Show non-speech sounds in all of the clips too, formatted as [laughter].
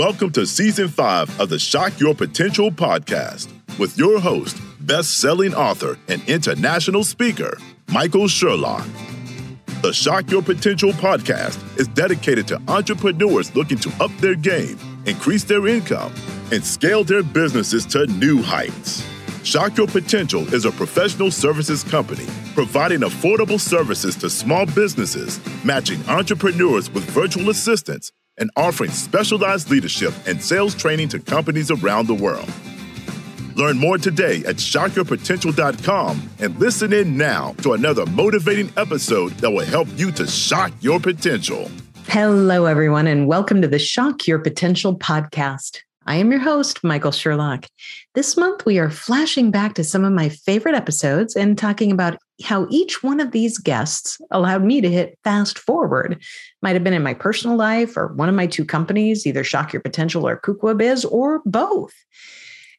Welcome to season five of the Shock Your Potential podcast with your host, best selling author and international speaker, Michael Sherlock. The Shock Your Potential podcast is dedicated to entrepreneurs looking to up their game, increase their income, and scale their businesses to new heights. Shock Your Potential is a professional services company providing affordable services to small businesses, matching entrepreneurs with virtual assistants and offering specialized leadership and sales training to companies around the world. Learn more today at shockyourpotential.com and listen in now to another motivating episode that will help you to shock your potential. Hello, everyone, and welcome to the Shock Your Potential podcast. I am your host, Michael Sherlock. This month, we are flashing back to some of my favorite episodes and talking about how each one of these guests allowed me to hit fast forward. Might have been in my personal life or one of my two companies, either Shock Your Potential or Kukwa Biz, or both.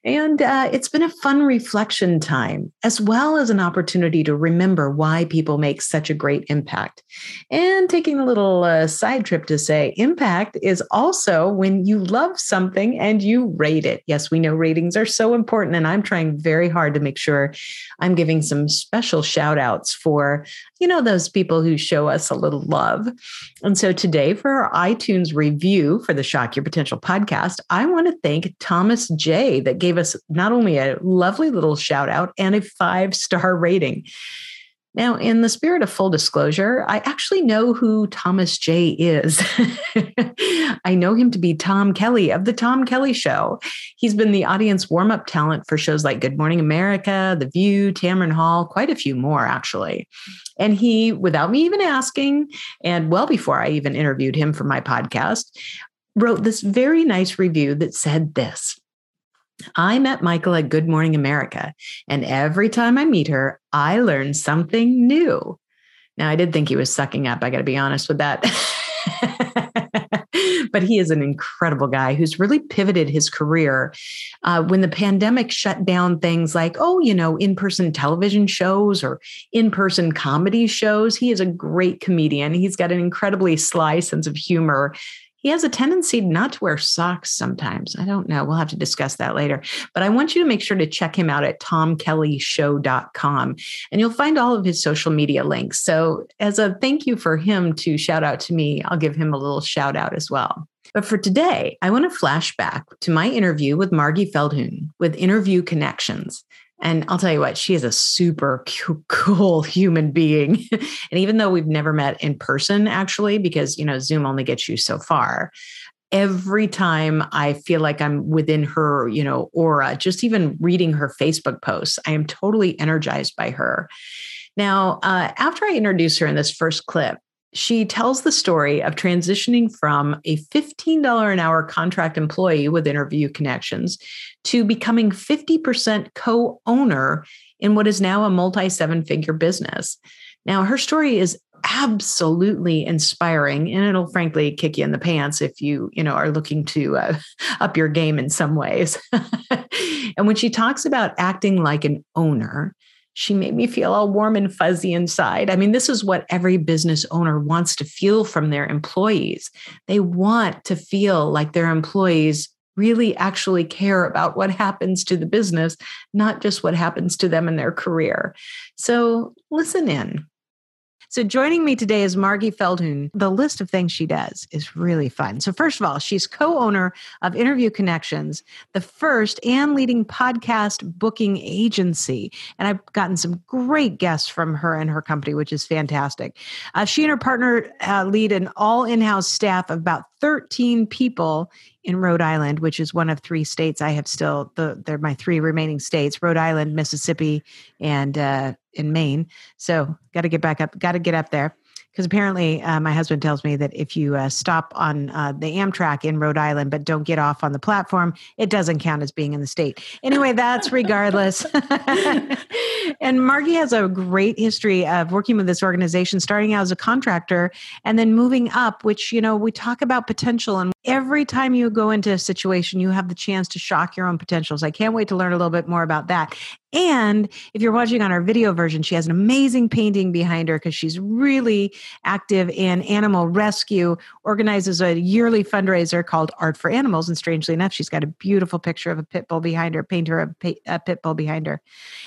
And uh, it's been a fun reflection time, as well as an opportunity to remember why people make such a great impact. And taking a little uh, side trip to say, impact is also when you love something and you rate it. Yes, we know ratings are so important, and I'm trying very hard to make sure I'm giving some special shout outs for, you know, those people who show us a little love. And so today, for our iTunes review for the Shock Your Potential podcast, I want to thank Thomas J. that gave us not only a lovely little shout out and a five star [laughs] rating. Now, in the spirit of full disclosure, I actually know who Thomas J is. [laughs] I know him to be Tom Kelly of The Tom Kelly Show. He's been the audience warm up talent for shows like Good Morning America, The View, Tamron Hall, quite a few more, actually. And he, without me even asking, and well before I even interviewed him for my podcast, wrote this very nice review that said this I met Michael at Good Morning America, and every time I meet her, I learn something new. Now, I did think he was sucking up. I got to be honest with that. [laughs] but he is an incredible guy who's really pivoted his career uh, when the pandemic shut down things like, oh, you know, in person television shows or in person comedy shows. He is a great comedian. He's got an incredibly sly sense of humor he has a tendency not to wear socks sometimes. I don't know. We'll have to discuss that later. But I want you to make sure to check him out at tomkellyshow.com and you'll find all of his social media links. So, as a thank you for him to shout out to me, I'll give him a little shout out as well. But for today, I want to flash back to my interview with Margie Feldhun with Interview Connections. And I'll tell you what, she is a super [laughs] cool human being. and even though we've never met in person, actually, because, you know, Zoom only gets you so far, every time I feel like I'm within her, you know, aura, just even reading her Facebook posts, I am totally energized by her. Now, uh, after I introduce her in this first clip, she tells the story of transitioning from a $15 an hour contract employee with Interview Connections to becoming 50% co owner in what is now a multi seven figure business. Now, her story is absolutely inspiring and it'll frankly kick you in the pants if you you know are looking to uh, [laughs] up your game in some ways [laughs] and when she talks about acting like an owner she made me feel all warm and fuzzy inside. I mean, this is what every business owner wants to feel from their employees. They want to feel like their employees really actually care about what happens to the business, not just what happens to them in their career. So listen in. So joining me today is Margie Feldhun. The list of things she does is really fun. So first of all, she's co-owner of Interview Connections, the first and leading podcast booking agency. And I've gotten some great guests from her and her company, which is fantastic. Uh, she and her partner uh, lead an all in-house staff of about 13 people in Rhode Island, which is one of three states I have still the they're my three remaining states: Rhode Island, Mississippi, and uh, in Maine. So got to get back up, got to get up there because apparently uh, my husband tells me that if you uh, stop on uh, the Amtrak in Rhode Island but don't get off on the platform, it doesn't count as being in the state. Anyway, that's regardless. [laughs] and Margie has a great history of working with this organization, starting out as a contractor and then moving up, which, you know, we talk about potential and every time you go into a situation, you have the chance to shock your own potentials. I can't wait to learn a little bit more about that. And if you're watching on our video version, she has an amazing painting behind her because she's really active in animal rescue, organizes a yearly fundraiser called Art for Animals. And strangely enough, she's got a beautiful picture of a pit bull behind her, paint her a, a pit bull behind her.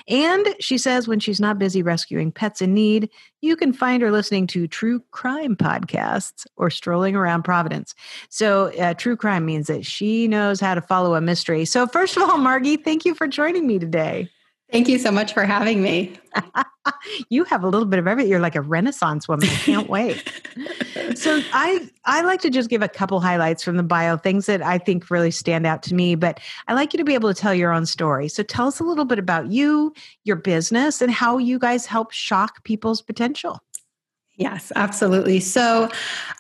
And she says when she's not busy rescuing pets in need, you can find her listening to true crime podcasts or strolling around Providence. So, uh, true crime means that she knows how to follow a mystery. So, first of all, Margie, thank you for joining me today. Thank you so much for having me. [laughs] you have a little bit of everything. You're like a renaissance woman. I can't wait. so I I like to just give a couple highlights from the bio, things that I think really stand out to me, but I like you to be able to tell your own story. So tell us a little bit about you, your business, and how you guys help shock people's potential. Yes, absolutely. So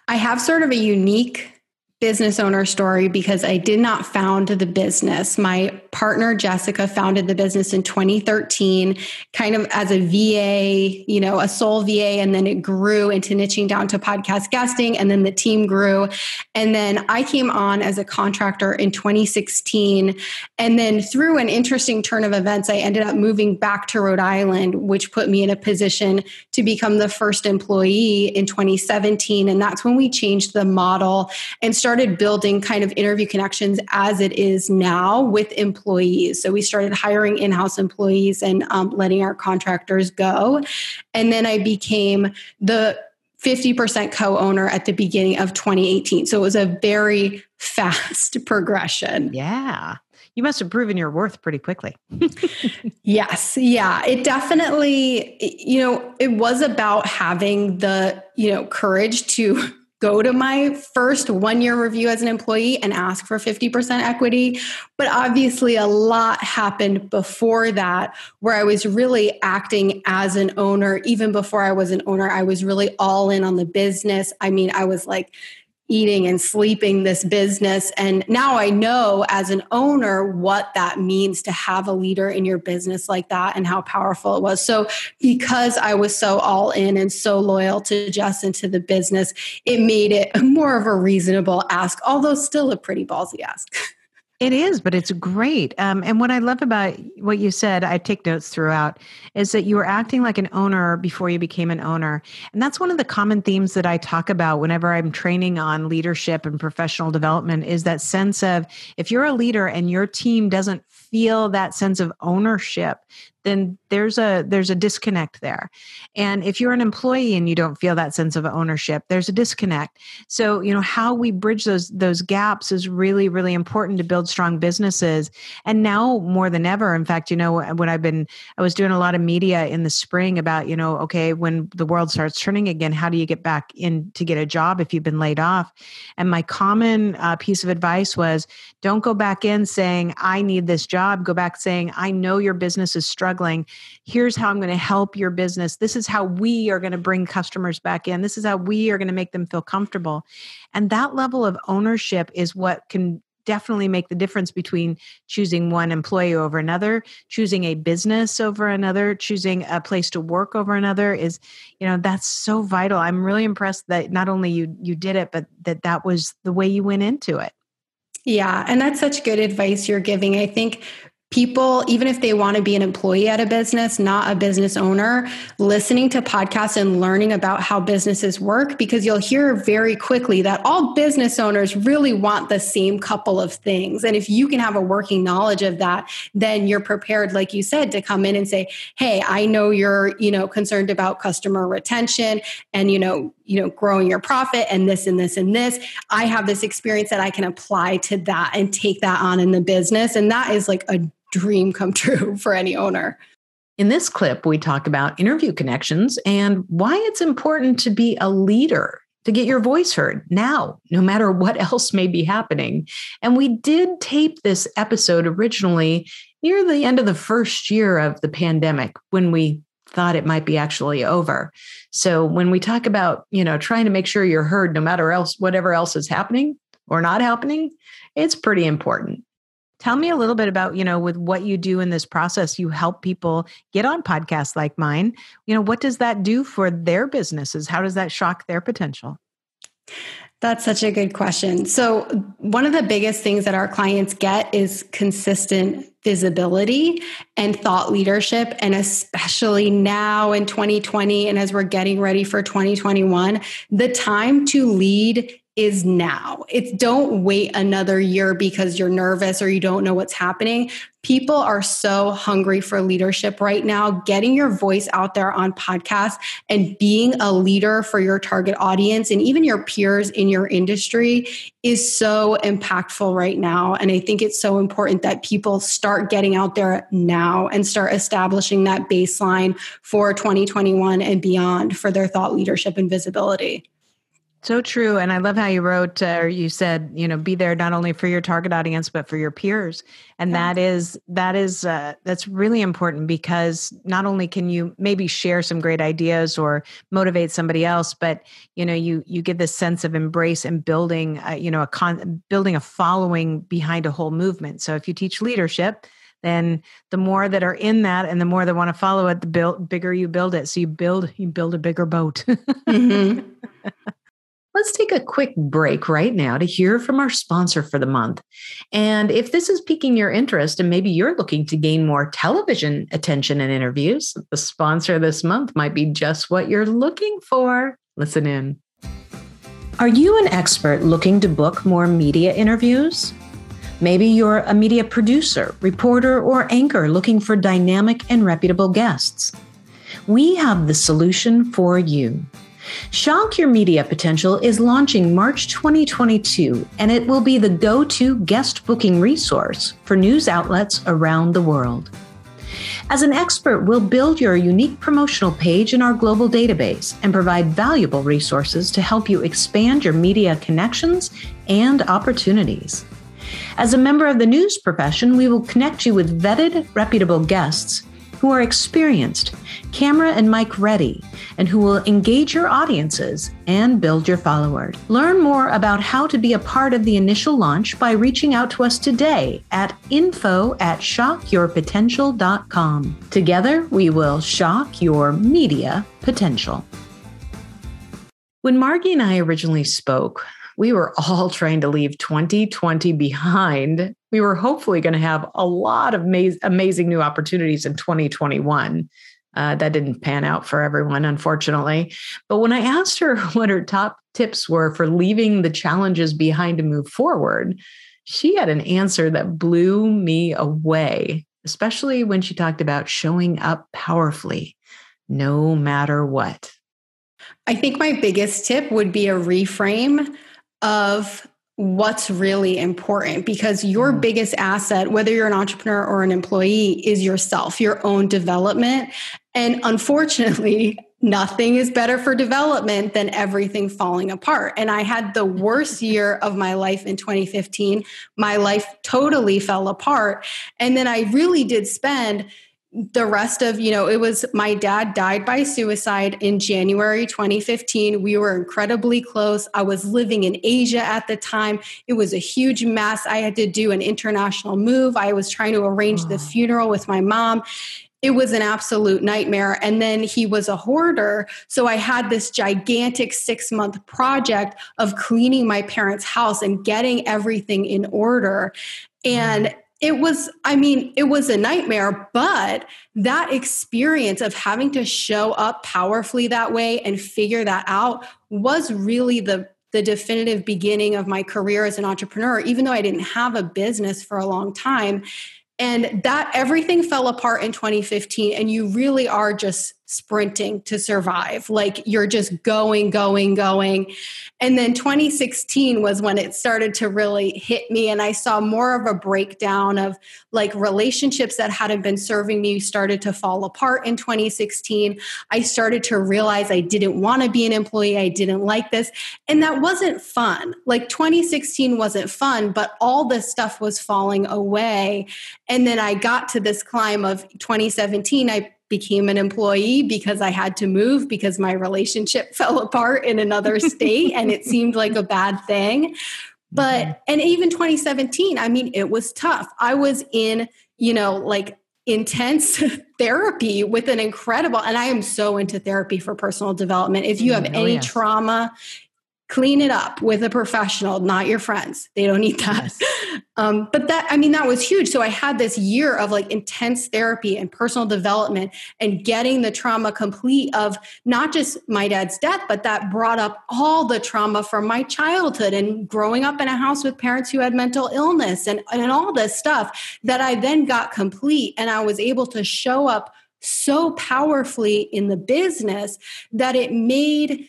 I have sort of a unique business owner story because I did not found the business. My partner Jessica founded the business in 2013 kind of as a VA, you know, a sole VA and then it grew into niching down to podcast guesting and then the team grew. And then I came on as a contractor in 2016 and then through an interesting turn of events I ended up moving back to Rhode Island which put me in a position to become the first employee in 2017 and that's when we changed the model and started building kind of interview connections as it is now with employees. So we started hiring in house employees and um, letting our contractors go. And then I became the 50% co owner at the beginning of 2018. So it was a very fast [laughs] progression. Yeah you must have proven your worth pretty quickly. [laughs] yes. Yeah. It definitely, you know, it was about having the, you know, courage to go to my first one year review as an employee and ask for 50% equity. But obviously, a lot happened before that where I was really acting as an owner. Even before I was an owner, I was really all in on the business. I mean, I was like, eating and sleeping this business. And now I know as an owner what that means to have a leader in your business like that and how powerful it was. So, because I was so all in and so loyal to Justin to the business, it made it more of a reasonable ask, although still a pretty ballsy ask. [laughs] It is, but it's great. Um, and what I love about what you said, I take notes throughout, is that you were acting like an owner before you became an owner. And that's one of the common themes that I talk about whenever I'm training on leadership and professional development is that sense of if you're a leader and your team doesn't feel that sense of ownership, then there's a there's a disconnect there. And if you're an employee and you don't feel that sense of ownership there's a disconnect. So you know how we bridge those those gaps is really really important to build strong businesses. And now more than ever in fact you know when i've been i was doing a lot of media in the spring about you know okay when the world starts turning again how do you get back in to get a job if you've been laid off? And my common uh, piece of advice was don't go back in saying i need this job. Go back saying i know your business is struggling struggling. Here's how i'm going to help your business. This is how we are going to bring customers back in. This is how we are going to make them feel comfortable. And that level of ownership is what can definitely make the difference between choosing one employee over another choosing a business over another choosing a place to work over another is you know that's so vital. I'm really impressed that not only you you did it but that that was the way you went into it. Yeah, and that's such good advice you're giving. I think people, even if they want to be an employee at a business, not a business owner, listening to podcasts and learning about how businesses work, because you'll hear very quickly that all business owners really want the same couple of things. And if you can have a working knowledge of that, then you're prepared, like you said, to come in and say, Hey, I know you're, you know, concerned about customer retention and, you know, you know growing your profit and this and this and this i have this experience that i can apply to that and take that on in the business and that is like a dream come [laughs] true for any owner. In this clip, we talk about interview connections and why it's important to be a leader to get your voice heard now, no matter what [laughs] else may be happening. And we did tape this episode originally near the end of the first year of the pandemic when we thought it might be actually over. So when we talk about, you know, trying to make sure you're heard no matter else whatever else is happening or not happening, it's pretty important. Tell me a little bit about, you know, with what you do in this process, you help people get on podcasts like mine. You know, what does that do for their businesses? How does that shock their potential? That's such a good question. So, one of the biggest things that our clients get is consistent visibility and thought leadership. And especially now in 2020, and as we're getting ready for 2021, the time to lead is now. It's don't wait another year because you're nervous or you don't know what's happening. People are so hungry for leadership right now. Getting your voice out there on podcasts and being a leader for your target audience and even your peers in your industry is so impactful right now. And I think it's so important that people start getting out there now and start establishing that baseline for 2021 and beyond for their thought leadership and visibility. So true. And I love how you wrote uh, or you said, you know, be there not only for your target audience, but for your peers. And yeah. that is, that is, uh, that's really important because not only can you maybe share some great ideas or motivate somebody else, but, you know, you, you get this sense of embrace and building, uh, you know, a con, building a following behind a whole movement. So if you teach leadership, then the more that are in that and the more that want to follow it, the build, bigger you build it. So you build, you build a bigger boat. [laughs] mm-hmm. Let's take a quick break right now to hear from our sponsor for the month. And if this is piquing your interest and maybe you're looking to gain more television attention and interviews, the sponsor this month might be just what you're looking for. Listen in. Are you an expert looking to book more media interviews? Maybe you're a media producer, reporter, or anchor looking for dynamic and reputable guests. We have the solution for you. Shock Your Media Potential is launching March 2022, and it will be the go to guest booking resource for news outlets around the world. As an expert, we'll build your unique promotional page in our global database and provide valuable resources to help you expand your media connections and opportunities. As a member of the news profession, we will connect you with vetted, reputable guests who are experienced, camera and mic ready, and who will engage your audiences and build your followers. Learn more about how to be a part of the initial launch by reaching out to us today at info at shockyourpotential.com. Together, we will shock your media potential. When Margie and I originally spoke, we were all trying to leave 2020 behind. We were hopefully going to have a lot of amaz- amazing new opportunities in 2021. Uh, that didn't pan out for everyone, unfortunately. But when I asked her [laughs] what her top tips were for leaving the challenges behind to move forward, she had an answer that blew me away, especially when she talked about showing up powerfully, no matter what. I think my biggest tip would be a reframe of what's really important because your mm. biggest asset, whether you're an entrepreneur or an employee, is yourself, your own development. And unfortunately, [laughs] nothing is better for development than everything falling apart. And I had the worst year of my life in 2015. My life totally fell apart. And then I really did spend the rest of you know it was my dad died by suicide in january 2015 we were incredibly close. I was living in asia at the time. It was a huge mess. I had to do an international move. I was trying to arrange the oh. funeral with my mom. It was an absolute nightmare. And then he was a hoarder. So I had this gigantic six month project of cleaning my parents' house and getting everything in order. And mm. It was i mean it was a nightmare but that experience of having to show up powerfully that way and figure that out was really the the definitive beginning of my career as an entrepreneur even though i didn't have a business for a long time. And that everything fell apart in 2015 and you really are just sprinting to survive. Like you're just going going going. And then 2016 was when it started to really hit me and i saw more of a breakdown of like relationships that hadn't been serving me started to fall apart in 2016 i started to realize i didn't want to be an employee i didn't like this and that wasn't fun. Like 2016 wasn't fun but all this stuff was falling away. And then i got to this climb of 2017 i became an employee because I had to move because my relationship [laughs] fell apart in another state and it seemed like a bad thing. But, mm-hmm. and even 2017, I mean, it was tough. I was in, you know, like intense [laughs] therapy with an incredible, and I am so into therapy for personal development. If you have oh, any yeah. trauma, clean it up with a professional, not your friends. They don't need that. Yes. [laughs] Um, but that, I mean, that was huge. So I had this year of like intense therapy and personal development and getting the trauma complete of not just my dad's death, but that brought up all the trauma from my childhood and growing up in a house with parents who had mental illness and, and all this stuff that I then got complete. And I was able to show up so powerfully in the business that it made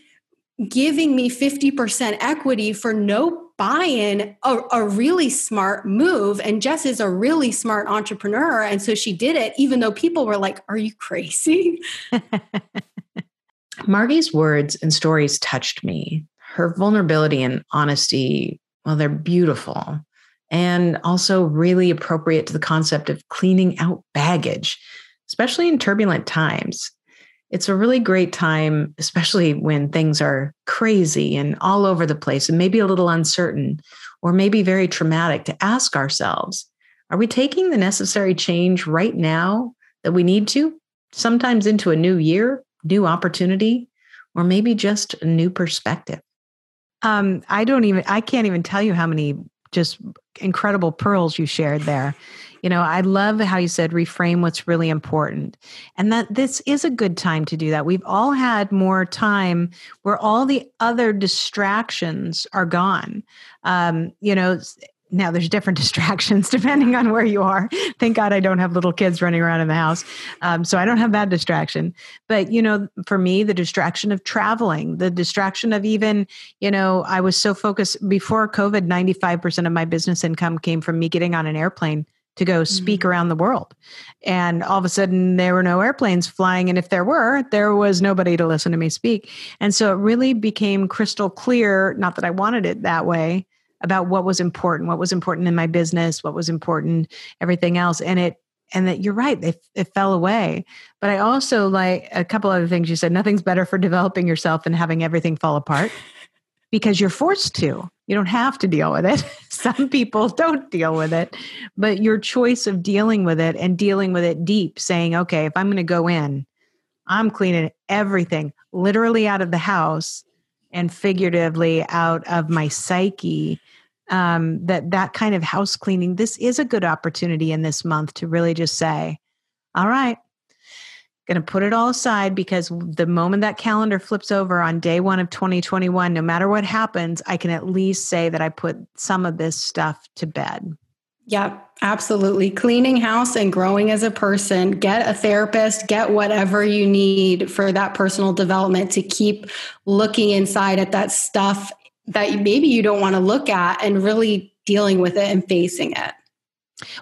giving me 50% equity for no buy-in a, a, really smart move. And jess is a really smart entrepreneur. And so she did it even though people were like are you crazy? [laughs] Margie's words and stories touched me. Her vulnerability and honesty well they're beautiful and also really appropriate to the concept of cleaning out baggage especially in turbulent times it's a really great time, especially when things are crazy and all over the place and maybe a little uncertain or maybe very traumatic to ask ourselves are we taking the necessary change right now that we need to? Sometimes into a new year, new opportunity, or maybe just a new perspective. Um, I don't even, I can't even tell you how many just incredible pearls you shared there. You know, I love how you said reframe what's really important. And that this is a good time to do that. We've all had more time where all the other distractions are gone. Um, you know, now there's different [laughs] distractions depending on where you are thank god i don't have little kids running around in the house um, so i don't have that distraction but you know for me the distraction of traveling the distraction of even you know i was so focused before covid 95% of my business income came from me getting on an airplane to go speak mm-hmm. around the world. And all of a sudden, there were no airplanes flying. And if there were, there was nobody to listen to me speak. And so it really became crystal clear, not that I wanted it that way, about what was important, what was important in my business, what was important, everything else. And it, and that you're right, it, it fell away. But I also like a couple other things you said. Nothing's better for developing yourself than having everything fall apart [laughs] because you're forced to. You don't have to deal with it. [laughs] Some people don't deal with it, but your choice of dealing with it and dealing with it deep, saying, okay, if I'm going to go in, I'm cleaning everything literally out of the house and figuratively out of my psyche. Um, that that kind of house cleaning, this is a good opportunity in this month to really just say, all right, going to put it all aside because the moment that calendar flips over on day one of 2021, no matter what happens, I can at least say that I put some of this stuff to bed. Yeah, absolutely. Cleaning house and growing as a person, get a therapist, get whatever you need for that personal development to keep looking inside at that stuff that maybe you don't want to look at and really dealing with it and facing it.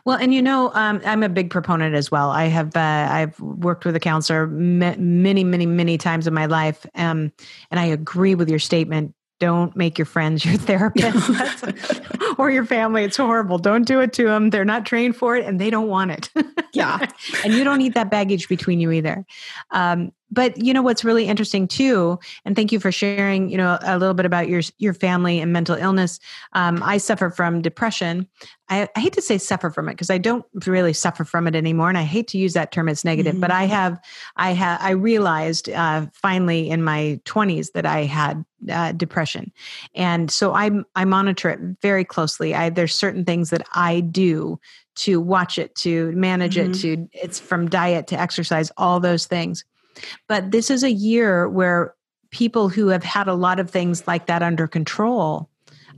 Well, and you know, um, I'm a big proponent as well. I have uh, I've worked with a counselor many, many, many times in my life, um, and I agree with your statement. Don't make your friends your [laughs] therapist [laughs] [laughs] or your family. It's horrible. Don't do it to them. They're not trained for it, and they don't want it. yeah, and you don't need that baggage between you either. Um, but you know what's really interesting too and thank you for sharing you know a little bit about your your family and mental illness. Um, i suffer from depression. I, I, hate to say suffer from it because i don't really suffer from it anymore and i hate to use that term as negative mm-hmm. but i have i have i realized uh, finally in my 20s that i had uh, depression. And so i i monitor it very closely. I there's certain things that i do to watch it to manage mm-hmm. it to it's from diet to exercise all those things but this is a year where people who have had a lot of things like that under control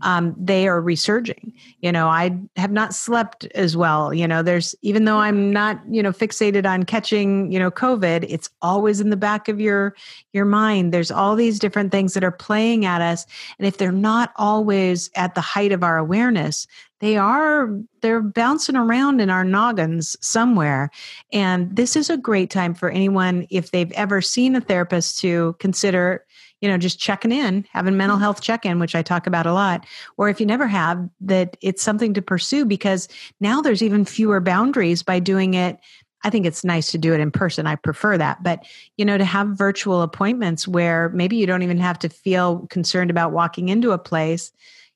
um, they are resurging. You know, I have not slept as well. You know, there's even though I'm not, you know, fixated on catching, you know, COVID, it's always in the back of your your mind. There's all these different things that are playing at us, and if they're not always at the height of our awareness, they are they're bouncing around in our noggins somewhere and this is a great time for anyone if they've ever seen a therapist to consider you know just checking in having mental mm-hmm. health check-in which i talk about a lot or if you never have that it's something to pursue because now there's even fewer boundaries by doing it I think it's nice to do it in person. I prefer that. But, you know, to have virtual appointments where maybe you don't even have to feel concerned about walking into a place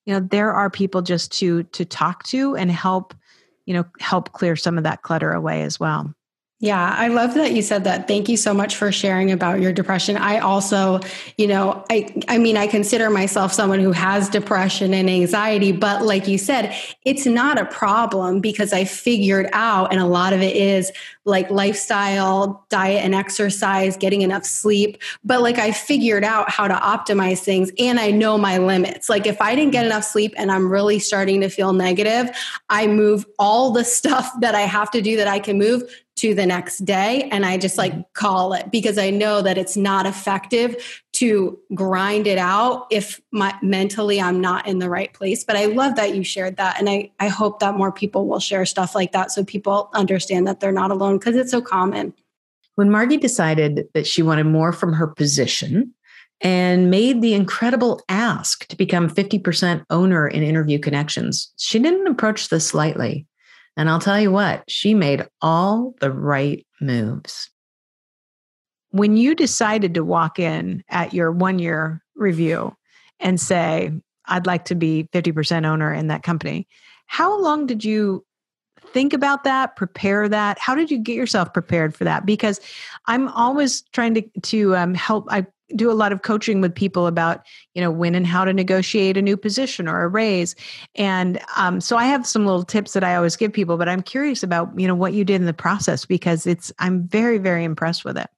you know there are people just to to talk to and help you know help clear some of that clutter away as well Yeah, I love that you said that. Thank you so much for sharing about your depression. I also, you know, I I mean, I consider myself someone who has depression and anxiety, but like you said, it's not a problem because I figured out and a lot of it is like lifestyle, diet and exercise, getting enough sleep, but like I figured out how to optimize things and I know my limits. Like if I didn't get enough sleep and I'm really starting to feel negative, I move all the [laughs] stuff that I have to do that I can move to the next day and I just like call it because I know that it's not effective to grind it out if my mentally I'm not in the right place. But I love that you shared that. And I, I hope that more people will share stuff like that so people understand that they're not alone because it's so common. When Margie decided that she wanted more from her position and made the incredible ask to become 50% owner in Interview Connections, she didn't approach this lightly. And I'll tell you what, she made all the right moves. When you decided to walk in at your one year review and say, I'd like to be 50% owner in that company, how long did you think about that prepare that. How did you get yourself prepared for that? Because i'm always trying to to um, help i do a lot of coaching with people about you know when and how to negotiate a new position or a raise. And um, so i have some little tips that i always give people but i'm curious about you know what you did in the process because it's i'm very very impressed with it.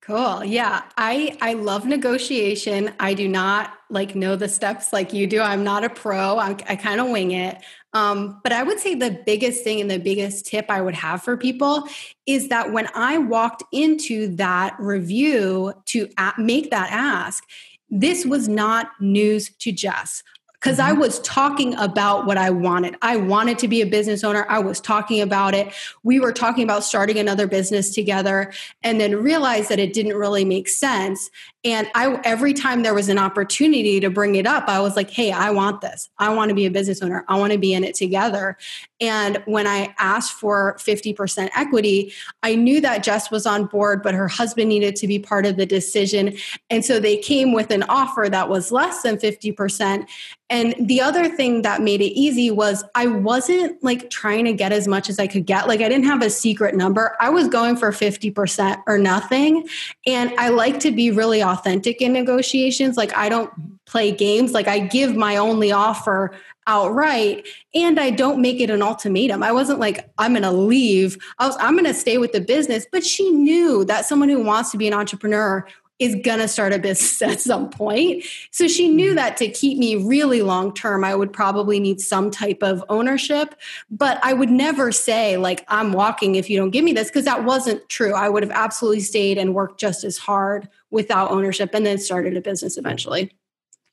Cool. Yeah i i love negotiation. I do not like know the steps like you do. I'm not a pro. I, I kind of wing it um, but I would say the biggest thing and the biggest tip I would have for people is that when I walked into that review to make that ask, this was not news to Jess because mm-hmm. I was talking about what I wanted. I wanted to be a business owner. I was talking about it. We were talking about starting another business together and then realized that it didn't really make sense. And I every time there was an opportunity to bring it up, I was like, "Hey, I want this. I want to be a business owner. I want to be in it together." And when I asked for 50% equity, I knew that Jess was on board, but her husband needed to be part of the decision. And so they came with an offer that was less than 50%. And the other thing that made it easy was I wasn't like trying to get as much as I could get. Like I didn't have a secret number. I was going for 50% or nothing. And I like to be really authentic in negotiations. Like I don't play games. Like I give my only offer outright and I don't make it an ultimatum. I wasn't like, I'm going to leave. I was, I'm going to stay with the business. But she knew that someone who wants to be an entrepreneur is going to start a business [laughs] at some point. So she knew that to keep me really long term, I would probably need some type of ownership. But I would never say, like, I'm walking if you don't give me this, because that wasn't true. I would have absolutely stayed and worked just as hard without ownership and then started a business eventually.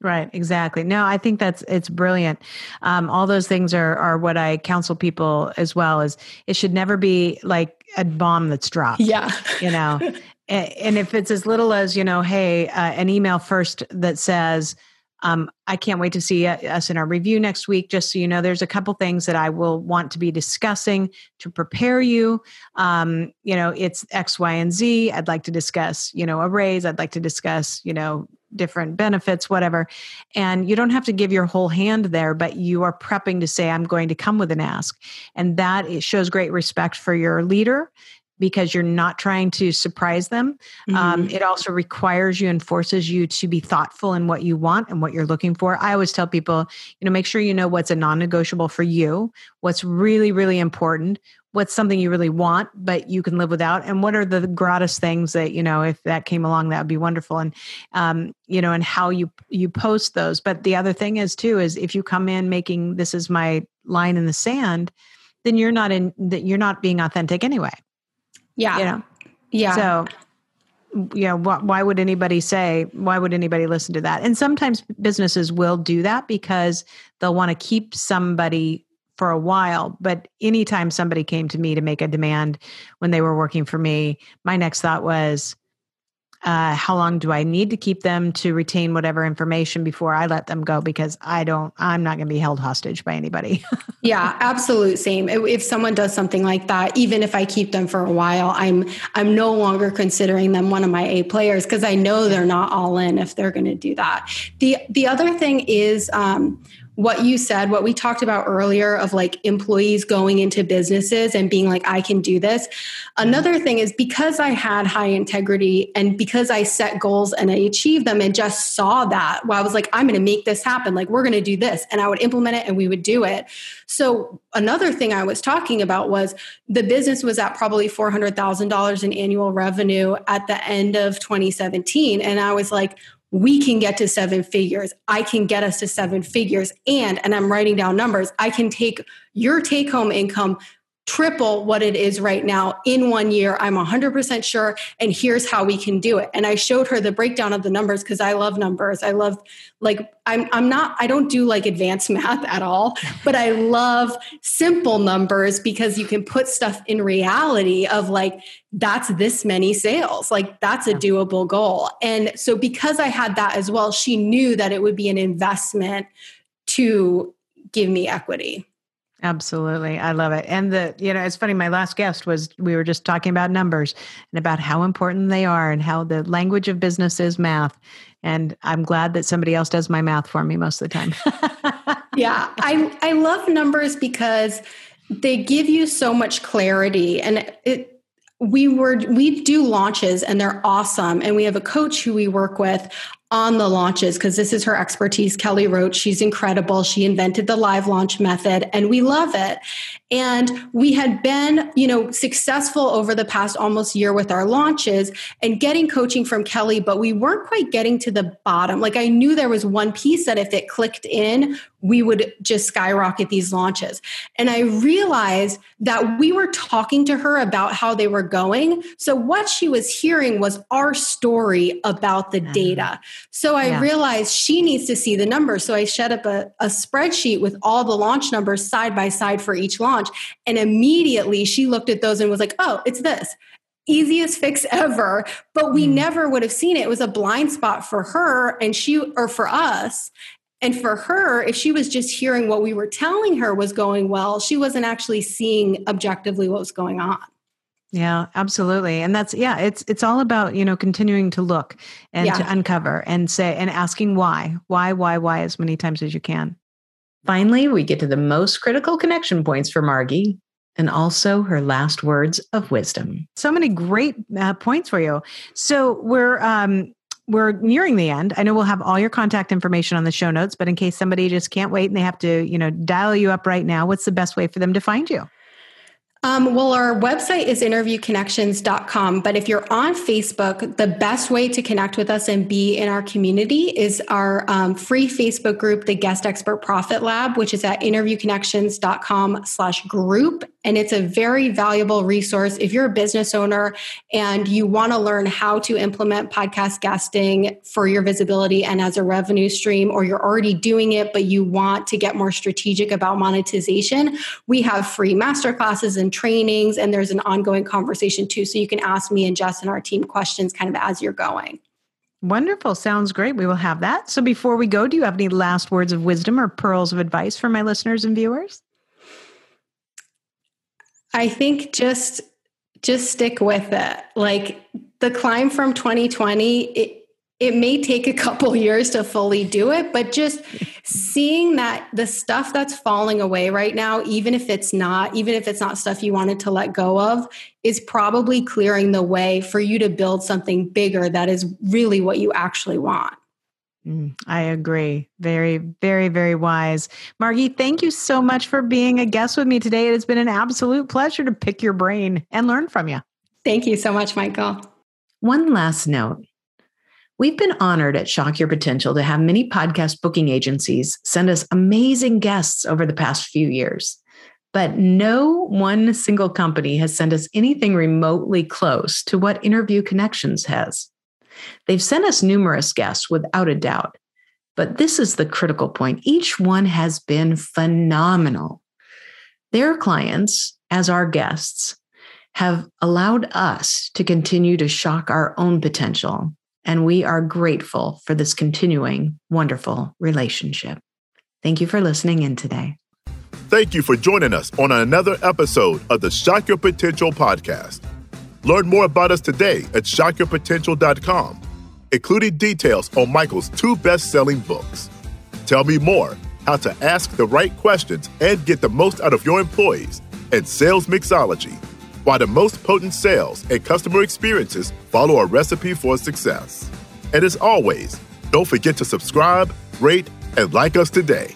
Right, exactly. No, I think that's it's brilliant. Um, all those things are are what I counsel people as well. Is it should never be like a bomb that's dropped. Yeah, you know, [laughs] and if it's as little as you know hey uh, an email first that says um, i can't wait to see us in our review next week just so you know there's a couple things that i will want to be discussing to prepare you. Um, you know it's x y and z. I'd like to discuss you know a raise i'd like to discuss you know different benefits whatever. And you don't have to give your whole hand there but you are prepping to say i'm going to come with an ask. And that it shows great respect for your leader because you're not trying to surprise them. Um, mm-hmm. Um, it also requires you and forces you to be thoughtful in what you want and what you're looking for. I always tell people, you know, make sure you know what's a non negotiable for you, what's really, really important, what's something you really want, but you can live without, and what are the gratis things that, you know, if that came along, that would be wonderful. And, um, you know, and how you, you post those. But the other thing is too, is if you come in making this is my line in the sand, then you're not in that you're not being authentic anyway yeah. You know? Yeah. So, yeah wh- why would anybody say, why would anybody listen to that? And sometimes businesses will do that because they'll want to keep somebody for a while. But anytime somebody came to me to make a demand when they were working for me, my next thought was, uh, how long do I need to keep them to retain whatever information before I let them go? Because I don't, I'm not going to be held hostage by anybody. [laughs] yeah, absolute same. If someone does something like that, even if I keep them for a while, I'm I'm no longer considering them one of my A players because I know they're not all in if they're going to do that. the The other thing is. Um, what you said, what we talked about earlier of like employees going into businesses and being like, I can do this. Another thing is because I had high integrity and because I set goals and I achieved them and just saw that, well, I was like, I'm going to make this happen. Like, we're going to do this. And I would implement it and we would do it. So, another thing I was talking about was the business was at probably $400,000 in annual revenue at the end of 2017. And I was like, we can get to seven figures. I can get us to seven figures. And, and I'm writing down numbers, I can take your take home income triple what it is right now in one year. I'm 100% sure. And here's how we can do it. And I showed her the breakdown of the numbers because I love numbers. I love, like, I'm, I'm not, I don't do like advanced [laughs] math at all, but I love simple numbers because you can put stuff in reality of like, that's this many sales. Like, that's a doable goal. And so, because I had that as well, she knew that it would be an investment to give me equity. Absolutely. I love it. And the, you know, it's funny. My last guest was, we were just talking about numbers and about how important they are and how the language of business is math. And I'm glad that somebody else does my math for me most of the time. [laughs] yeah. I, I love numbers because they give you so much clarity and it, we were we do launches and they're awesome and we have a coach who we work with on the launches because this is her expertise. Kelly Roach, she's incredible. She invented the live launch method and we love it. And we had been, you know, successful over the past almost year with our launches and getting coaching from Kelly, but we weren't quite getting to the bottom. Like I knew there was one piece that if it clicked in, we would just skyrocket these launches. And I realized that we were talking to her about how they were going. So what she was hearing was our story about the mm-hmm. data. So I yeah. realized she needs to see the numbers. So I set up a, a spreadsheet with all the launch numbers side by side for each launch. And immediately she looked at those and was like, oh, it's this easiest fix ever but we mm. never would have seen it it was a blind spot for her and she or for us and for her if she was just hearing what we were telling her was going well she wasn't actually seeing objectively what was going on yeah, absolutely. And that's yeah, it's it's all about, you know, continuing to look and yeah. to uncover and say and asking why. Why, why, why as many times as you can. Finally, we get to the most critical connection points for Margie and also her last words of wisdom. So many great uh, points for you. So we're um we're nearing the end. I know we'll have all your contact information on the show notes, but in case somebody just can't wait and they have to, you know, dial you up right now, what's the best way for them to find you? Um, well, our website is interviewconnections.com. But if you're on Facebook, the best way to connect with us and be in our community is our um, free Facebook group, the Guest Expert Profit Lab, which is at interviewconnections.com slash group. And it's a very valuable resource if you're a business owner and you want to learn how to implement podcast guesting for your visibility and as a revenue stream, or you're already doing it, but you want to get more strategic about monetization. We have free masterclasses and trainings, and there's an ongoing conversation too. So you can ask me and Jess and our team questions kind of as you're going. Wonderful. Sounds great. We will have that. So before we go, do you have any last words of wisdom or pearls of advice for my listeners and viewers? I think just just stick with it. Like the climb from 2020, it it may take a couple [laughs] years to fully do it, but just [laughs] seeing that the stuff that's falling away right now, even if it's not, even if it's not stuff you wanted to let go of, is probably clearing the way for you to build something bigger that is really what you actually want. Mm, I agree. Very, very, very wise. Margie, thank you so much for being a guest with me today. It has been an absolute pleasure to pick your brain and learn from you. Thank you so much, Michael. One last note We've been honored at Shock Your Potential to have many podcast booking agencies send us amazing guests over the past few years. But no one single company has sent us anything remotely close to what Interview Connections has. They've sent us numerous guests without a doubt. But this is the critical point. Each one has been phenomenal. Their clients, as our guests, have allowed us to continue to shock our own potential and we are grateful for this continuing wonderful relationship. Thank you for listening in today. Thank you for joining us on another episode of the Shock Your Potential podcast. Learn more about us today at shockyourpotential.com, including details on Michael's two best selling books. Tell me more how to ask the right questions and get the most out of your employees and Sales Mixology, why the most potent sales and customer experiences follow a recipe for success. And as always, don't forget to subscribe, rate, and like us today.